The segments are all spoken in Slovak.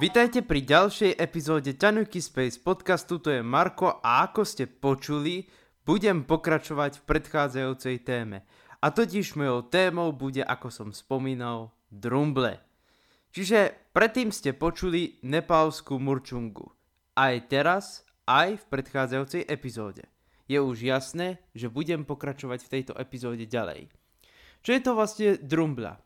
Vítajte pri ďalšej epizóde Tanuki Space podcastu, to je Marko a ako ste počuli, budem pokračovať v predchádzajúcej téme. A totiž mojou témou bude, ako som spomínal, drumble. Čiže predtým ste počuli nepálskú murčungu. Aj teraz, aj v predchádzajúcej epizóde. Je už jasné, že budem pokračovať v tejto epizóde ďalej. Čo je to vlastne drumbla?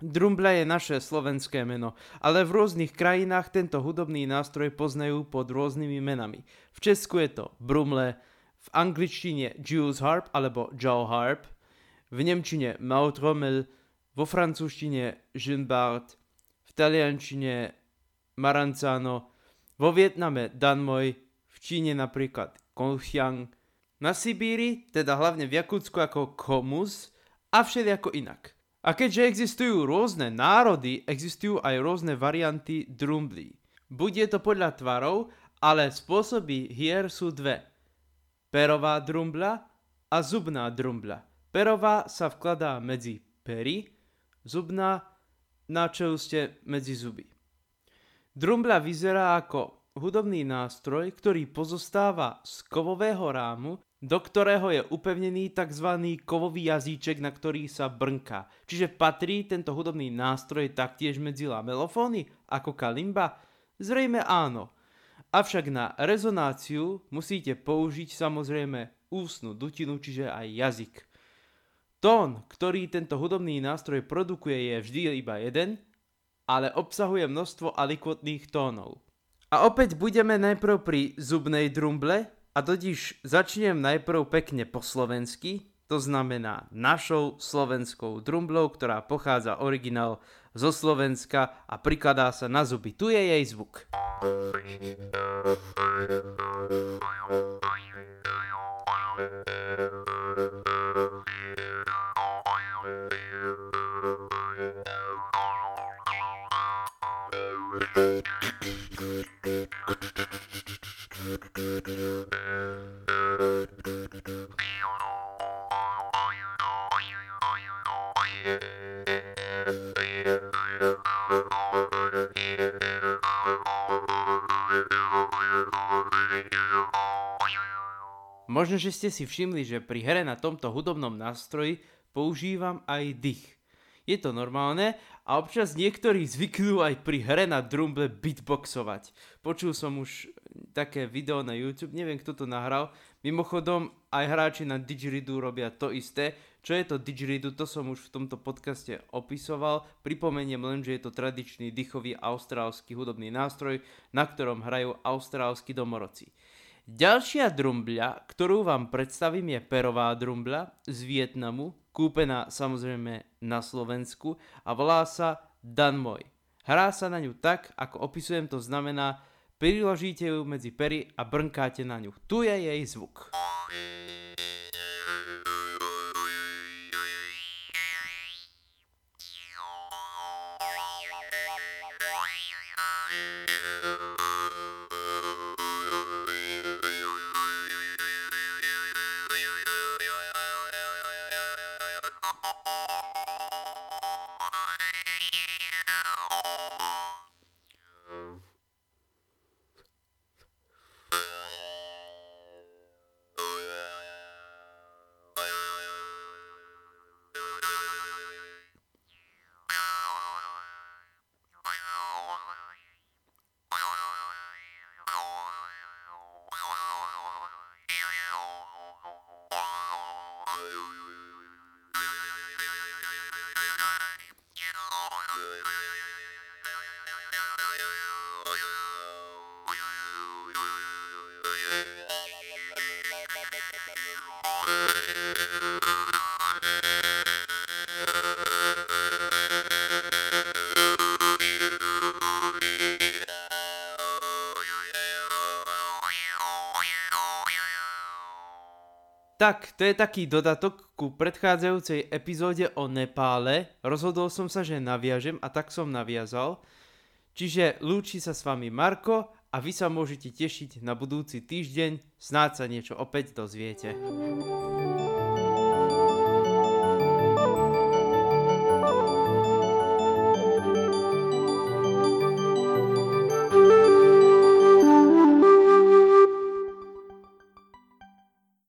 Drumbla je naše slovenské meno, ale v rôznych krajinách tento hudobný nástroj poznajú pod rôznymi menami. V Česku je to brumle, v angličtine Jews harp alebo Joe harp, v nemčine Mautrommel, vo francúzštine Junbart, v taliančine Maranzano, vo Vietname Danmoj, v Číne napríklad Kongxiang, na Sibíri, teda hlavne v Jakutsku ako Komus a všelijako inak. A keďže existujú rôzne národy, existujú aj rôzne varianty drumblí. Buď je to podľa tvarov, ale spôsoby hier sú dve. Perová drumbla a zubná drumbla. Perová sa vkladá medzi pery, zubná na čeluste medzi zuby. Drumbla vyzerá ako hudobný nástroj, ktorý pozostáva z kovového rámu, do ktorého je upevnený tzv. kovový jazyček, na ktorý sa brnká. Čiže patrí tento hudobný nástroj taktiež medzi lamelofóny ako kalimba? Zrejme áno. Avšak na rezonáciu musíte použiť samozrejme ústnu dutinu, čiže aj jazyk. Tón, ktorý tento hudobný nástroj produkuje je vždy iba jeden, ale obsahuje množstvo alikvotných tónov. A opäť budeme najprv pri zubnej drumble, a totiž začnem najprv pekne po slovensky, to znamená našou slovenskou drumblou, ktorá pochádza originál zo Slovenska a prikladá sa na zuby. Tu je jej zvuk. Možno, že ste si všimli, že pri hre na tomto hudobnom nástroji používam aj dých. Je to normálne a občas niektorí zvyknú aj pri hre na drumble beatboxovať. Počul som už také video na YouTube, neviem kto to nahral. Mimochodom, aj hráči na didgeridoo robia to isté. Čo je to didgeridoo, to som už v tomto podcaste opisoval. Pripomeniem len, že je to tradičný dýchový austrálsky hudobný nástroj, na ktorom hrajú austrálsky domorodci. Ďalšia drumbľa, ktorú vám predstavím je perová drumbľa z Vietnamu, kúpená samozrejme na Slovensku a volá sa Danmoj. Hrá sa na ňu tak, ako opisujem, to znamená, priložíte ju medzi pery a brnkáte na ňu. Tu je jej zvuk. Bye. Tak, to je taký dodatok ku predchádzajúcej epizóde o Nepále. Rozhodol som sa, že naviažem a tak som naviazal. Čiže lúči sa s vami Marko a vy sa môžete tešiť na budúci týždeň, snáď sa niečo opäť dozviete.